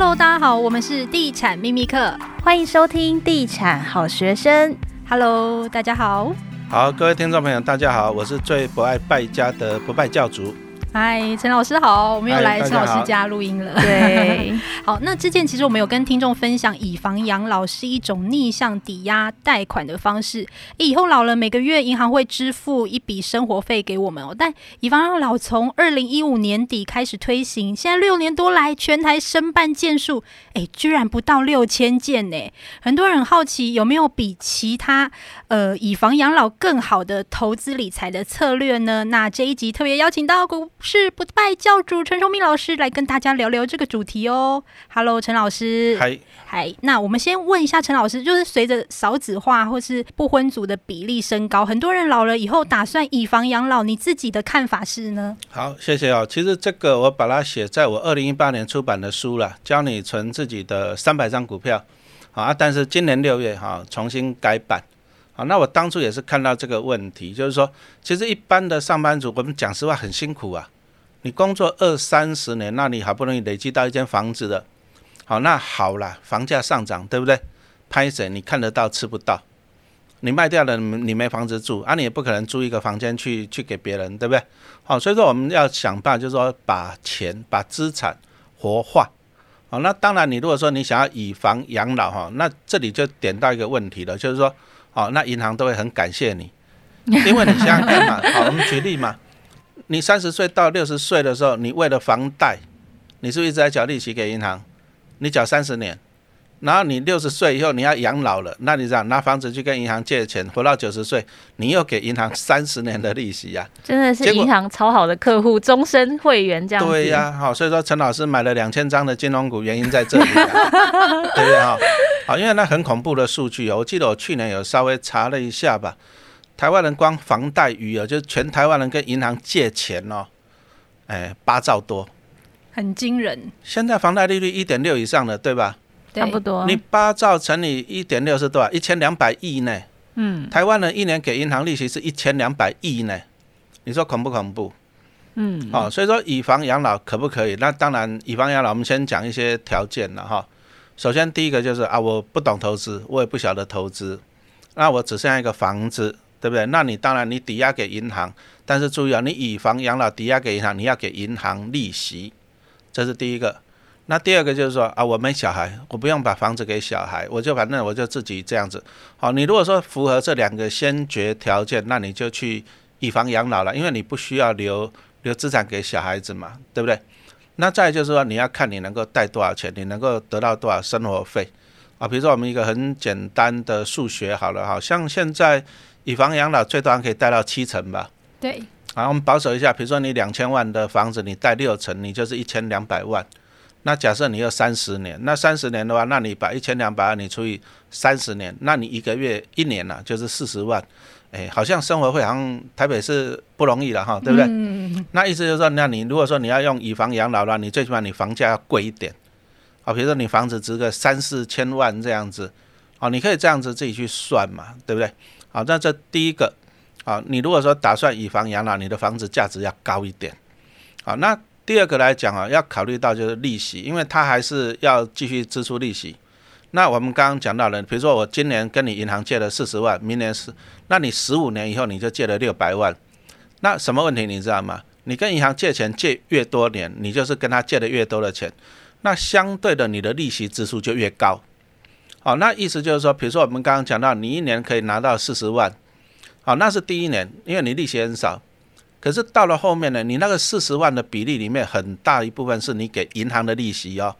Hello，大家好，我们是地产秘密课，欢迎收听地产好学生。Hello，大家好。好，各位听众朋友，大家好，我是最不爱败家的不败教主。嗨，陈老师好，我们又来陈老师家录音了。对，好，那之前其实我们有跟听众分享，以房养老是一种逆向抵押贷款的方式。以后老了，每个月银行会支付一笔生活费给我们哦。但以房养老从二零一五年底开始推行，现在六年多来，全台申办件数，哎，居然不到六千件呢。很多人好奇，有没有比其他呃以房养老更好的投资理财的策略呢？那这一集特别邀请到股。是不败教主陈崇明老师来跟大家聊聊这个主题哦。Hello，陈老师。嗨，嗨。那我们先问一下陈老师，就是随着少子化或是不婚族的比例升高，很多人老了以后打算以房养老，你自己的看法是呢？好，谢谢哦。其实这个我把它写在我二零一八年出版的书了，教你存自己的三百张股票。好啊，但是今年六月哈重新改版。啊，那我当初也是看到这个问题，就是说，其实一般的上班族，我们讲实话很辛苦啊。你工作二三十年，那你好不容易累积到一间房子的，好，那好了，房价上涨，对不对？拍谁？你看得到吃不到，你卖掉了，你没房子住啊，你也不可能租一个房间去去给别人，对不对？好，所以说我们要想办法，就是说把钱、把资产活化。好，那当然，你如果说你想要以房养老哈，那这里就点到一个问题了，就是说。好，那银行都会很感谢你，因为你想想看嘛。好，我们举例嘛，你三十岁到六十岁的时候，你为了房贷，你是不是一直在缴利息给银行？你缴三十年。然后你六十岁以后你要养老了，那你这样拿房子去跟银行借钱，活到九十岁，你又给银行三十年的利息呀？真的是银行超好的客户，终身会员这样对呀，好，所以说陈老师买了两千张的金融股，原因在这里，对不对哈？好，因为那很恐怖的数据哦，我记得我去年有稍微查了一下吧，台湾人光房贷余额，就是全台湾人跟银行借钱哦，哎，八兆多，很惊人。现在房贷利率一点六以上的，对吧？差不多，你八兆乘以一点六是多少？一千两百亿呢。嗯，台湾人一年给银行利息是一千两百亿呢。你说恐不恐怖？嗯，哦，所以说以房养老可不可以？那当然，以房养老，我们先讲一些条件了哈。首先第一个就是啊，我不懂投资，我也不晓得投资，那我只剩下一个房子，对不对？那你当然你抵押给银行，但是注意啊，你以房养老抵押给银行，你要给银行利息，这是第一个。那第二个就是说啊，我没小孩，我不用把房子给小孩，我就反正我就自己这样子。好，你如果说符合这两个先决条件，那你就去以房养老了，因为你不需要留留资产给小孩子嘛，对不对？那再就是说，你要看你能够贷多少钱，你能够得到多少生活费啊？比如说我们一个很简单的数学，好了，好像现在以房养老最多可以贷到七成吧？对。好，我们保守一下，比如说你两千万的房子，你贷六成，你就是一千两百万。那假设你要三十年，那三十年的话，那你把一千两百万你除以三十年，那你一个月一年呢就是四十万，哎，好像生活费好像台北是不容易了哈，对不对？那意思就是说，那你如果说你要用以房养老的话，你最起码你房价要贵一点，啊，比如说你房子值个三四千万这样子，啊，你可以这样子自己去算嘛，对不对？好，那这第一个，啊，你如果说打算以房养老，你的房子价值要高一点，好，那。第二个来讲啊，要考虑到就是利息，因为它还是要继续支出利息。那我们刚刚讲到了，比如说我今年跟你银行借了四十万，明年是，那你十五年以后你就借了六百万，那什么问题你知道吗？你跟银行借钱借越多年，你就是跟他借的越多的钱，那相对的你的利息支出就越高。好，那意思就是说，比如说我们刚刚讲到，你一年可以拿到四十万，好，那是第一年，因为你利息很少。可是到了后面呢，你那个四十万的比例里面，很大一部分是你给银行的利息哦。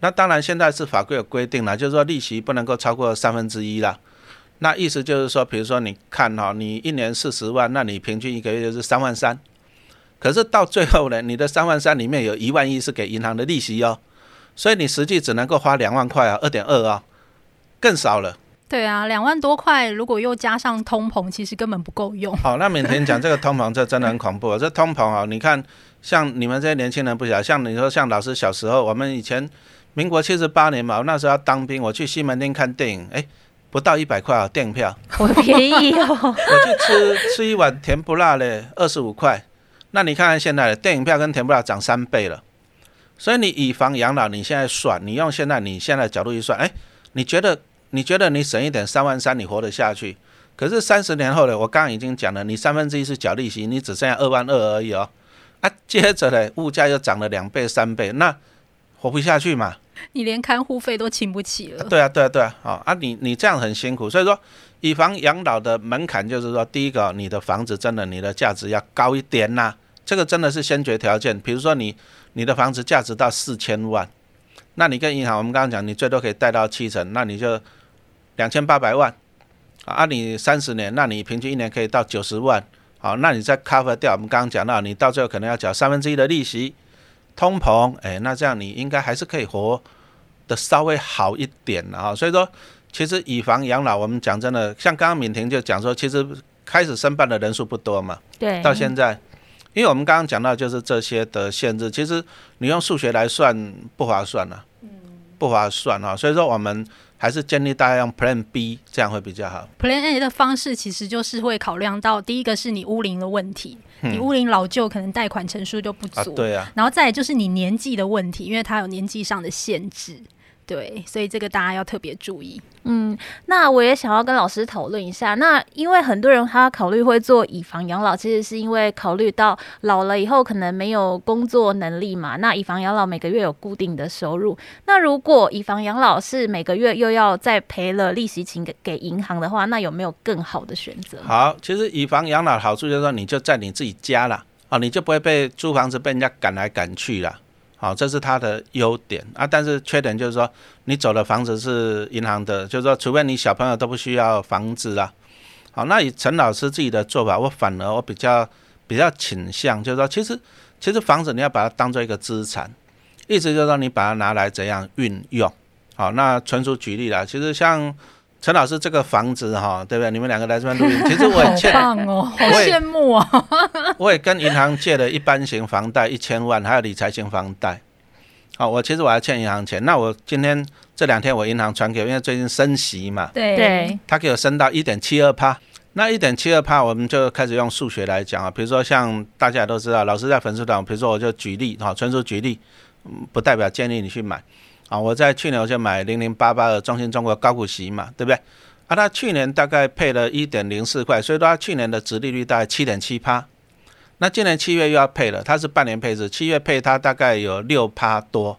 那当然现在是法规有规定了，就是说利息不能够超过三分之一了。那意思就是说，比如说你看哈，你一年四十万，那你平均一个月就是三万三。可是到最后呢，你的三万三里面有一万一是给银行的利息哦，所以你实际只能够花两万块啊，二点二啊，更少了。对啊，两万多块，如果又加上通膨，其实根本不够用。好，那每天讲这个通膨，这真的很恐怖。这通膨啊，你看，像你们这些年轻人不晓得，像你说，像老师小时候，我们以前民国七十八年嘛，我那时候要当兵，我去西门町看电影，哎，不到一百块啊，电影票，好便宜哦。我去吃吃一碗甜不辣嘞，二十五块。那你看看现在的电影票跟甜不辣涨三倍了。所以你以房养老，你现在算，你用现在你现在角度一算，哎，你觉得你觉得你省一点三万三，你活得下去？可是三十年后呢？我刚刚已经讲了，你三分之一是缴利息，你只剩下二万二而已哦。啊，接着呢，物价又涨了两倍三倍，那活不下去嘛？你连看护费都请不起了。对啊，对啊，对啊，好啊，你你这样很辛苦，所以说以房养老的门槛就是说，第一个，你的房子真的你的价值要高一点呐，这个真的是先决条件。比如说你你的房子价值到四千万，那你跟银行，我们刚刚讲，你最多可以贷到七成，那你就两千八百万啊，你三十年，那你平均一年可以到九十万。好，那你再 cover 掉，我们刚刚讲到，你到最后可能要缴三分之一的利息，通膨，哎，那这样你应该还是可以活的稍微好一点啊。所以说，其实以房养老，我们讲真的，像刚刚敏婷就讲说，其实开始申办的人数不多嘛，对，到现在，因为我们刚刚讲到就是这些的限制，其实你用数学来算不划算了，嗯，不划算啊。所以说我们。还是建议大家用 Plan B，这样会比较好。Plan A 的方式其实就是会考量到第一个是你屋龄的问题，你屋龄老旧，可能贷款成数就不足。对啊。然后再就是你年纪的问题，因为它有年纪上的限制。对，所以这个大家要特别注意。嗯，那我也想要跟老师讨论一下。那因为很多人他考虑会做以房养老，其实是因为考虑到老了以后可能没有工作能力嘛。那以房养老每个月有固定的收入。那如果以房养老是每个月又要再赔了利息钱给给银行的话，那有没有更好的选择？好，其实以房养老好处就是说，你就在你自己家了啊，你就不会被租房子被人家赶来赶去了。好，这是它的优点啊，但是缺点就是说，你走的房子是银行的，就是说，除非你小朋友都不需要房子啦。好，那以陈老师自己的做法，我反而我比较比较倾向，就是说，其实其实房子你要把它当做一个资产，意思就是说，你把它拿来怎样运用。好，那纯属举例啦，其实像。陈老师，这个房子哈，对不对？你们两个来这边录音，其实我也欠，哦，好羡慕啊！我也跟银行借了一般型房贷一千万，还有理财型房贷。好，我其实我还欠银行钱。那我今天这两天我银行传给我，因为最近升息嘛，对对，他给我升到一点七二趴。那一点七二趴，我们就开始用数学来讲啊。比如说像大家都知道，老师在粉丝团，比如说我就举例哈，纯属举例，不代表建议你去买。啊，我在去年我就买零零八八的中信中国高股息嘛，对不对？啊，它去年大概配了一点零四块，所以说它去年的值利率大概七点七趴。那今年七月又要配了，它是半年配置，七月配它大概有六趴多。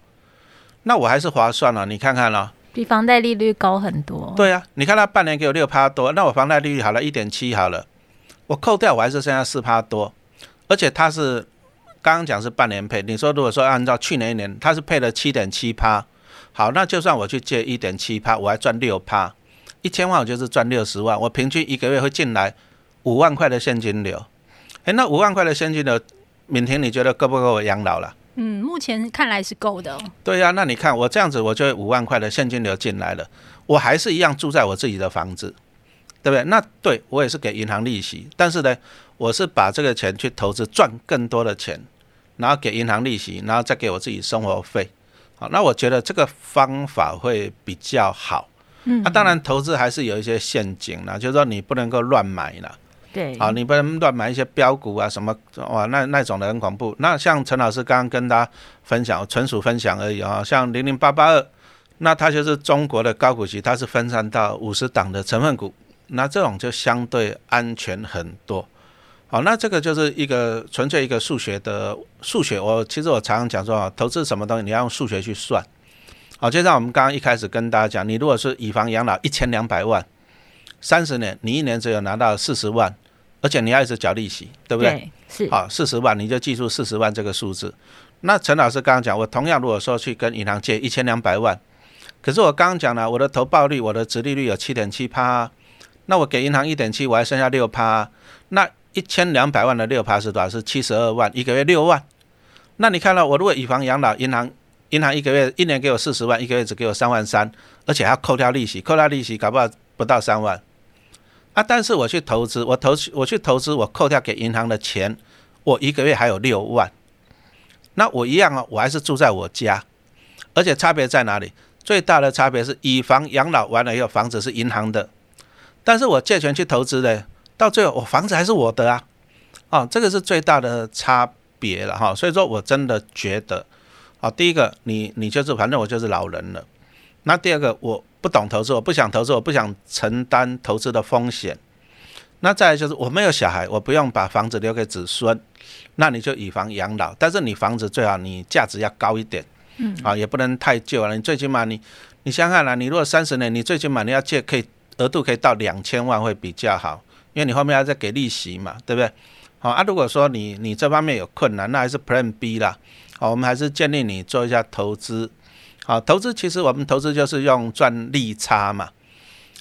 那我还是划算了，你看看咯，比房贷利率高很多。对啊，你看它半年给我六趴多，那我房贷利率好了一点七好了，我扣掉我还是剩下四趴多，而且它是刚刚讲是半年配，你说如果说按照去年一年，它是配了七点七趴。好，那就算我去借一点七趴，我还赚六趴，一千万我就是赚六十万，我平均一个月会进来五万块的现金流。哎，那五万块的现金流，敏婷你觉得够不够我养老了？嗯，目前看来是够的。对呀，那你看我这样子，我就五万块的现金流进来了，我还是一样住在我自己的房子，对不对？那对我也是给银行利息，但是呢，我是把这个钱去投资赚更多的钱，然后给银行利息，然后再给我自己生活费。好，那我觉得这个方法会比较好。嗯，那当然投资还是有一些陷阱啦，就是说你不能够乱买了。对，好，你不能乱买一些标股啊什么哇，那那种的很恐怖。那像陈老师刚刚跟大家分享，纯属分享而已啊。像零零八八二，那它就是中国的高股息，它是分散到五十档的成分股，那这种就相对安全很多。好，那这个就是一个纯粹一个数学的数学。我其实我常常讲说啊，投资什么东西你要用数学去算。好，就像我们刚刚一开始跟大家讲，你如果是以房养老一千两百万，三十年，你一年只有拿到四十万，而且你要一直缴利息，对不对？是。好，四十万你就记住四十万这个数字。那陈老师刚刚讲，我同样如果说去跟银行借一千两百万，可是我刚刚讲了，我的投报率、我的殖利率有七点七趴，那我给银行一点七，我还剩下六趴，那。一千两百万的六趴是多少？是七十二万，一个月六万。那你看到我如果以房养老，银行银行一个月一年给我四十万，一个月只给我三万三，而且还要扣掉利息，扣掉利息搞不好不到三万。啊，但是我去投资，我投我去投资，我扣掉给银行的钱，我一个月还有六万。那我一样啊，我还是住在我家，而且差别在哪里？最大的差别是以房养老完了以后，房子是银行的，但是我借钱去投资的。到最后，我房子还是我的啊，哦，这个是最大的差别了哈。所以说我真的觉得，啊，第一个，你你就是反正我就是老人了。那第二个，我不懂投资，我不想投资，我不想承担投资的风险。那再来就是我没有小孩，我不用把房子留给子孙，那你就以房养老。但是你房子最好你价值要高一点，嗯，啊，也不能太旧了。你最起码你你想想啦，你如果三十年，你最起码你要借可以额度可以到两千万会比较好，因为你后面要再给利息嘛，对不对？好啊，如果说你你这方面有困难，那还是 Plan B 啦。好，我们还是建议你做一下投资。好，投资其实我们投资就是用赚利差嘛。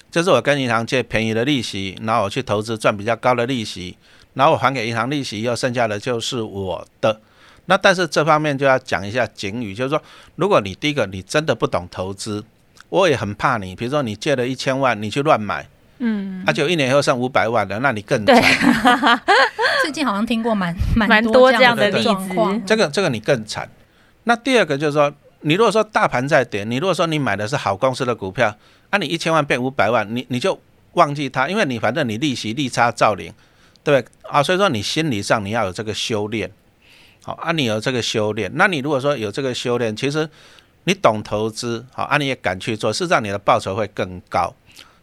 就是我跟银行借便宜的利息，然后我去投资赚比较高的利息，然后我还给银行利息，又剩下的就是我的。那但是这方面就要讲一下警语，就是说，如果你第一个你真的不懂投资，我也很怕你。比如说你借了一千万，你去乱买，嗯，那就一年以后剩五百万了，那你更惨。最近好像听过蛮蛮多这样的例子，这个这个你更惨。那第二个就是说，你如果说大盘在跌，你如果说你买的是好公司的股票。那你一千万变五百万，你你就忘记它，因为你反正你利息利差照领，对不对啊？所以说你心理上你要有这个修炼，好啊，你有这个修炼，那你如果说有这个修炼，其实你懂投资，好啊，你也敢去做，事实上你的报酬会更高，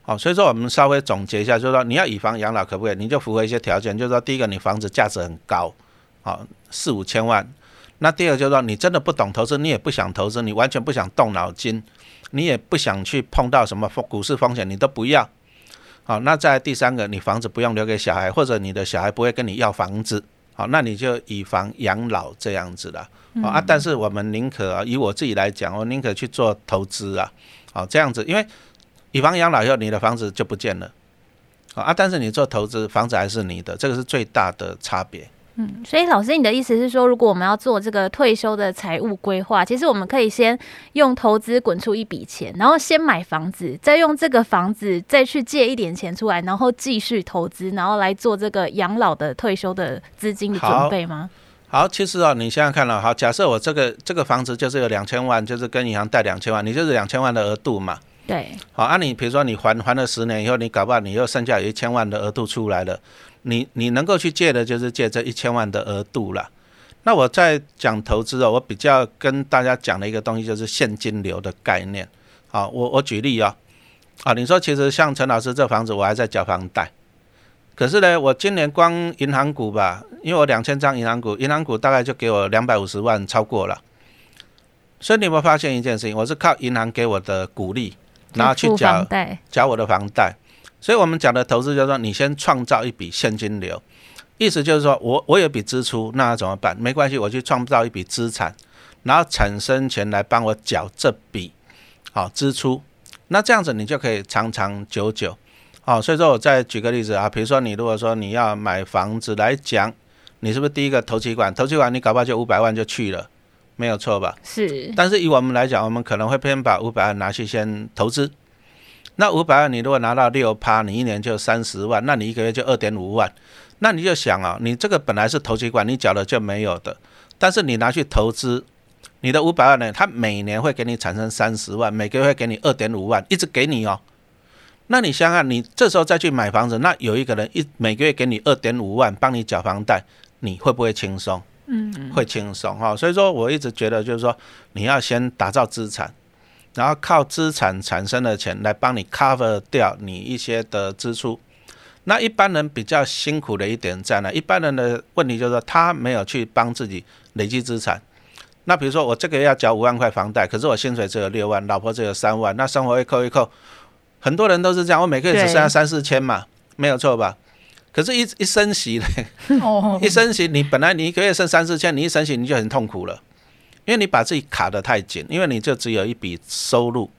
好，所以说我们稍微总结一下，就是说你要以房养老可不可以？你就符合一些条件，就是说第一个你房子价值很高，好四五千万，那第二个就是说你真的不懂投资，你也不想投资，你完全不想动脑筋。你也不想去碰到什么风股市风险，你都不要。好，那在第三个，你房子不用留给小孩，或者你的小孩不会跟你要房子，好，那你就以房养老这样子了。啊，但是我们宁可以我自己来讲，我宁可去做投资啊，好这样子，因为以房养老以后，你的房子就不见了。啊，但是你做投资，房子还是你的，这个是最大的差别。嗯，所以老师，你的意思是说，如果我们要做这个退休的财务规划，其实我们可以先用投资滚出一笔钱，然后先买房子，再用这个房子再去借一点钱出来，然后继续投资，然后来做这个养老的退休的资金的准备吗？好，其实啊，你想想看了，好，假设我这个这个房子就是有两千万，就是跟银行贷两千万，你就是两千万的额度嘛。对。好，啊，你比如说你还还了十年以后，你搞不好你又剩下有一千万的额度出来了。你你能够去借的，就是借这一千万的额度了。那我在讲投资哦，我比较跟大家讲的一个东西就是现金流的概念。好，我我举例啊，啊，你说其实像陈老师这房子，我还在缴房贷，可是呢，我今年光银行股吧，因为我两千张银行股，银行股大概就给我两百五十万，超过了。所以你有没有发现一件事情？我是靠银行给我的鼓励，然后去缴缴我的房贷。所以我们讲的投资就是说，你先创造一笔现金流，意思就是说我我有笔支出，那怎么办？没关系，我去创造一笔资产，然后产生钱来帮我缴这笔好支出，那这样子你就可以长长久久。好，所以说我再举个例子啊，比如说你如果说你要买房子来讲，你是不是第一个投期款？投期款你搞不好就五百万就去了，没有错吧？是。但是以我们来讲，我们可能会偏把五百万拿去先投资。那五百万，你如果拿到六趴，你一年就三十万，那你一个月就二点五万。那你就想啊，你这个本来是投机款，你缴了就没有的。但是你拿去投资，你的五百万呢，它每年会给你产生三十万，每个月会给你二点五万，一直给你哦。那你想想，你这时候再去买房子，那有一个人一每个月给你二点五万，帮你缴房贷，你会不会轻松？嗯，会轻松哈。所以说我一直觉得就是说，你要先打造资产。然后靠资产产生的钱来帮你 cover 掉你一些的支出，那一般人比较辛苦的一点在哪？一般人的问题就是说他没有去帮自己累积资产。那比如说我这个月要缴五万块房贷，可是我薪水只有六万，老婆只有三万，那生活费扣一扣，很多人都是这样，我每个月只剩下三四千嘛，没有错吧？可是，一一升息嘞，一升息，你本来你一个月剩三四千，你一升息你就很痛苦了。因为你把自己卡得太紧，因为你就只有一笔收入，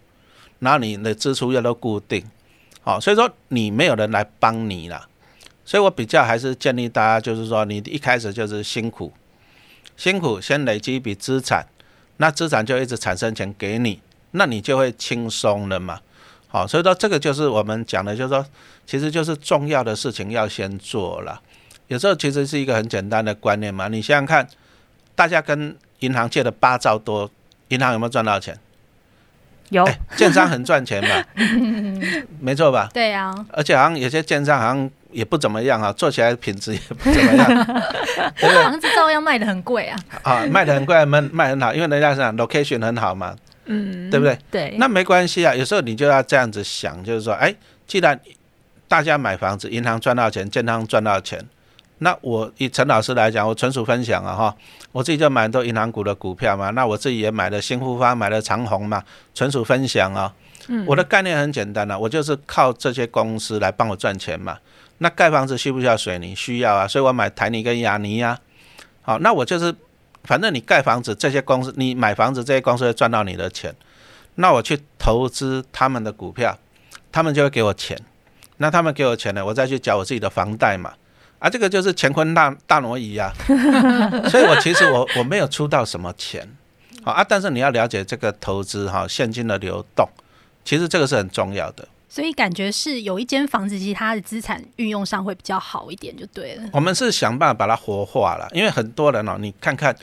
然后你的支出又都固定，好，所以说你没有人来帮你了，所以我比较还是建议大家，就是说你一开始就是辛苦，辛苦先累积一笔资产，那资产就一直产生钱给你，那你就会轻松了嘛，好，所以说这个就是我们讲的，就是说其实就是重要的事情要先做了，有时候其实是一个很简单的观念嘛，你想想看，大家跟银行借了八兆多，银行有没有赚到钱？有，建商很赚钱吧？没错吧？对呀。而且好像有些建商好像也不怎么样啊，做起来品质也不怎么样，房子照样卖的很贵啊。啊，卖的很贵，卖卖很好，因为人家是 location 很好嘛，嗯，对不对？对，那没关系啊，有时候你就要这样子想，就是说，哎，既然大家买房子，银行赚到钱，建商赚到钱，那我以陈老师来讲，我纯属分享啊哈，我自己就买很多银行股的股票嘛，那我自己也买了新复发，买了长虹嘛，纯属分享啊。我的概念很简单啊，我就是靠这些公司来帮我赚钱嘛。那盖房子需不需要水泥？需要啊，所以我买台泥跟亚泥呀。好，那我就是，反正你盖房子，这些公司你买房子，这些公司会赚到你的钱。那我去投资他们的股票，他们就会给我钱。那他们给我钱呢，我再去缴我自己的房贷嘛。啊，这个就是乾坤大大挪移呀。所以我其实我我没有出到什么钱。好啊，但是你要了解这个投资哈，现金的流动。其实这个是很重要的，所以感觉是有一间房子，其实它的资产运用上会比较好一点，就对了。我们是想办法把它活化了，因为很多人哦，你看看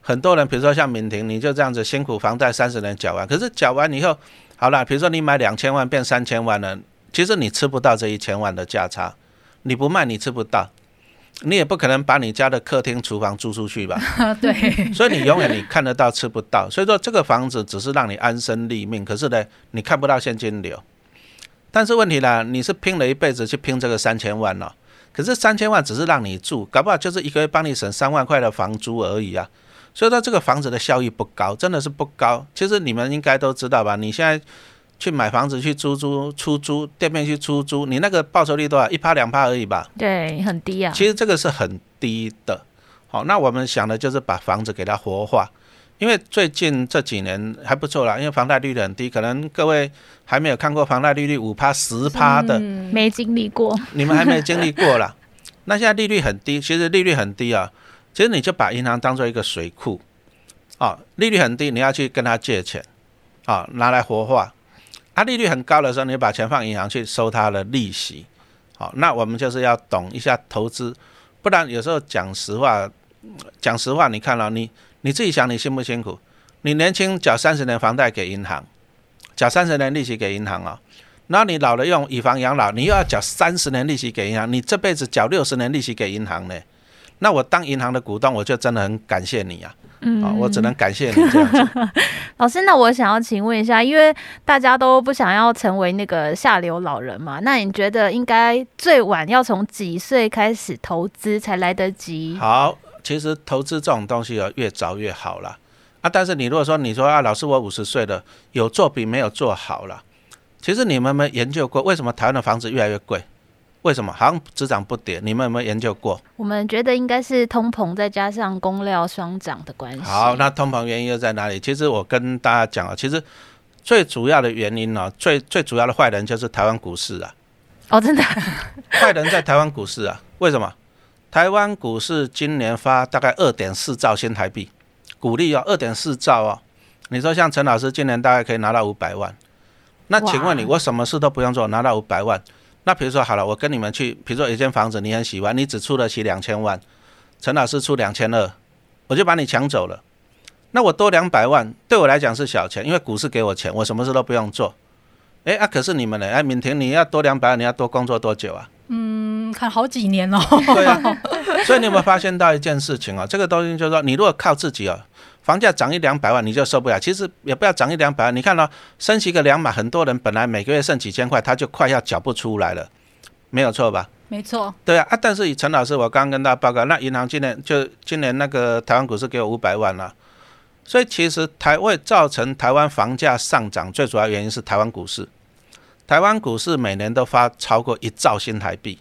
很多人，比如说像敏婷，你就这样子辛苦房贷三十年缴完，可是缴完以后，好了，比如说你买两千万变三千万了，其实你吃不到这一千万的价差，你不卖你吃不到。你也不可能把你家的客厅、厨房租出去吧？对。所以你永远你看得到吃不到。所以说这个房子只是让你安身立命，可是呢，你看不到现金流。但是问题呢，你是拼了一辈子去拼这个三千万了，可是三千万只是让你住，搞不好就是一个月帮你省三万块的房租而已啊。所以说这个房子的效益不高，真的是不高。其实你们应该都知道吧？你现在。去买房子去租租出租店面去出租，你那个报酬率多少？一趴两趴而已吧？对，很低啊。其实这个是很低的。好，那我们想的就是把房子给它活化，因为最近这几年还不错啦，因为房贷利率很低，可能各位还没有看过房贷利率五趴十趴的，没经历过。你们还没经历过啦。那现在利率很低，其实利率很低啊，其实你就把银行当做一个水库啊，利率很低，你要去跟他借钱啊，拿来活化。它利率很高的时候，你把钱放银行去收它的利息，好，那我们就是要懂一下投资，不然有时候讲实话，讲实话，你看了你你自己想，你辛不辛苦？你年轻缴三十年房贷给银行，缴三十年利息给银行啊，然后你老了用以房养老，你又要缴三十年利息给银行，你这辈子缴六十年利息给银行呢？那我当银行的股东，我就真的很感谢你啊。嗯，我只能感谢你这样子。老师，那我想要请问一下，因为大家都不想要成为那个下流老人嘛，那你觉得应该最晚要从几岁开始投资才来得及？好，其实投资这种东西啊，越早越好了啊。但是你如果说你说啊，老师我五十岁了，有做比没有做好了。其实你们有没有研究过，为什么台湾的房子越来越贵？为什么好像只涨不跌？你们有没有研究过？我们觉得应该是通膨再加上工料双涨的关系。好，那通膨原因又在哪里？其实我跟大家讲啊，其实最主要的原因呢，最最主要的坏人就是台湾股市啊。哦，真的？坏人在台湾股市啊？为什么？台湾股市今年发大概二点四兆新台币，股利要，二点四兆哦。你说像陈老师今年大概可以拿到五百万，那请问你，我什么事都不用做，拿到五百万？那比如说好了，我跟你们去，比如说一间房子你很喜欢，你只出得起两千万，陈老师出两千二，我就把你抢走了。那我多两百万，对我来讲是小钱，因为股市给我钱，我什么事都不用做。哎啊，可是你们呢？哎，敏婷，你要多两百万，你要多工作多久啊？嗯，看好几年哦。对啊，所以你有没有发现到一件事情啊？这个东西就是说，你如果靠自己啊。房价涨一两百万你就受不了，其实也不要涨一两百万。你看到升息个两码，很多人本来每个月剩几千块，他就快要缴不出来了，没有错吧？没错。对啊啊！但是以陈老师，我刚刚跟大家报告，那银行今年就今年那个台湾股市给我五百万了，所以其实台会造成台湾房价上涨最主要原因是台湾股市。台湾股市每年都发超过一兆新台币，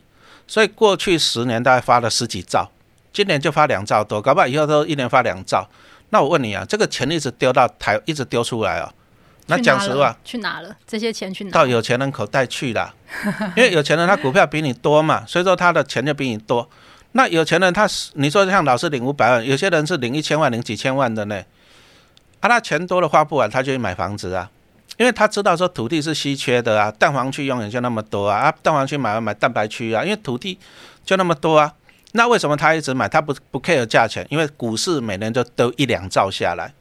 所以过去十年大概发了十几兆，今年就发两兆多，搞不好以后都一年发两兆。那我问你啊，这个钱一直丢到台，一直丢出来哦？那讲实话，去哪了？这些钱去哪？到有钱人口袋去了，因为有钱人他股票比你多嘛，所以说他的钱就比你多。那有钱人他是你说像老师领五百万，有些人是领一千万、领几千万的呢？啊，他钱多了花不完，他就去买房子啊，因为他知道说土地是稀缺的啊，蛋黄区永远就那么多啊，啊，蛋黄区买完买蛋白区啊，因为土地就那么多啊。那为什么他一直买？他不不 care 价钱，因为股市每年就都一两兆下来，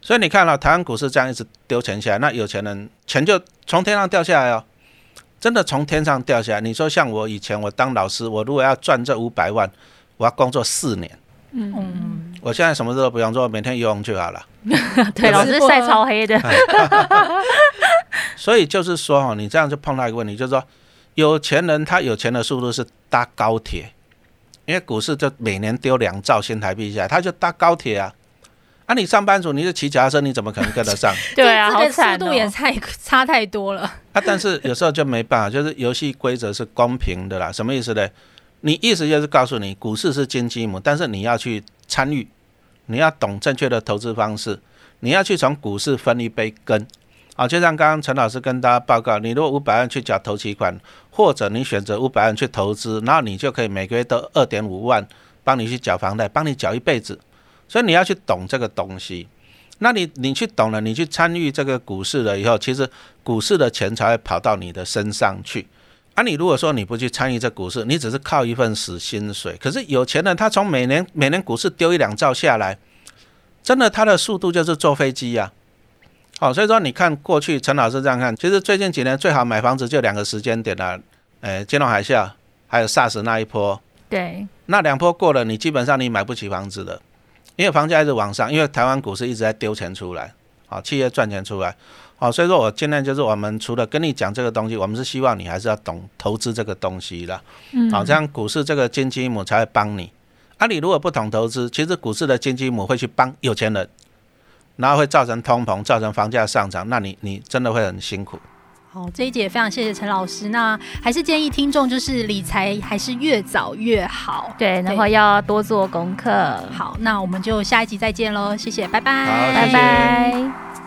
所以你看到台湾股市这样一直丢钱下来，那有钱人钱就从天上掉下来哦，真的从天上掉下来。你说像我以前我当老师，我如果要赚这五百万，我要工作四年。嗯，我现在什么都不用做，每天游泳就好了。对，老师晒超黑的。所以就是说哈，你这样就碰到一个问题，就是说有钱人他有钱的速度是搭高铁，因为股市就每年丢两兆新台币下来，他就搭高铁啊。啊，你上班族你是骑脚踏车，你怎么可能跟得上？对啊，这个速度也太差太多了。啊，但是有时候就没办法，就是游戏规则是公平的啦。什么意思呢？你意思就是告诉你，股市是金鸡母，但是你要去参与，你要懂正确的投资方式，你要去从股市分一杯羹。啊，就像刚刚陈老师跟大家报告，你如果五百万去缴投期款，或者你选择五百万去投资，然后你就可以每个月都二点五万帮你去缴房贷，帮你缴一辈子。所以你要去懂这个东西，那你你去懂了，你去参与这个股市了以后，其实股市的钱才会跑到你的身上去。啊，你如果说你不去参与这股市，你只是靠一份死薪水。可是有钱人他从每年每年股市丢一两兆下来，真的他的速度就是坐飞机呀。好，所以说你看过去陈老师这样看，其实最近几年最好买房子就两个时间点了，诶，金融海啸还有 SARS 那一波。对。那两波过了，你基本上你买不起房子的，因为房价一直往上，因为台湾股市一直在丢钱出来，好，企业赚钱出来。好，所以说我今天就是我们除了跟你讲这个东西，我们是希望你还是要懂投资这个东西的。嗯，好，这样股市这个金鸡母才会帮你。啊，你如果不懂投资，其实股市的金鸡母会去帮有钱人，然后会造成通膨，造成房价上涨，那你你真的会很辛苦。好，这一节非常谢谢陈老师。那还是建议听众就是理财还是越早越好。对，然后要多做功课。好，那我们就下一集再见喽，谢谢，拜拜，拜拜。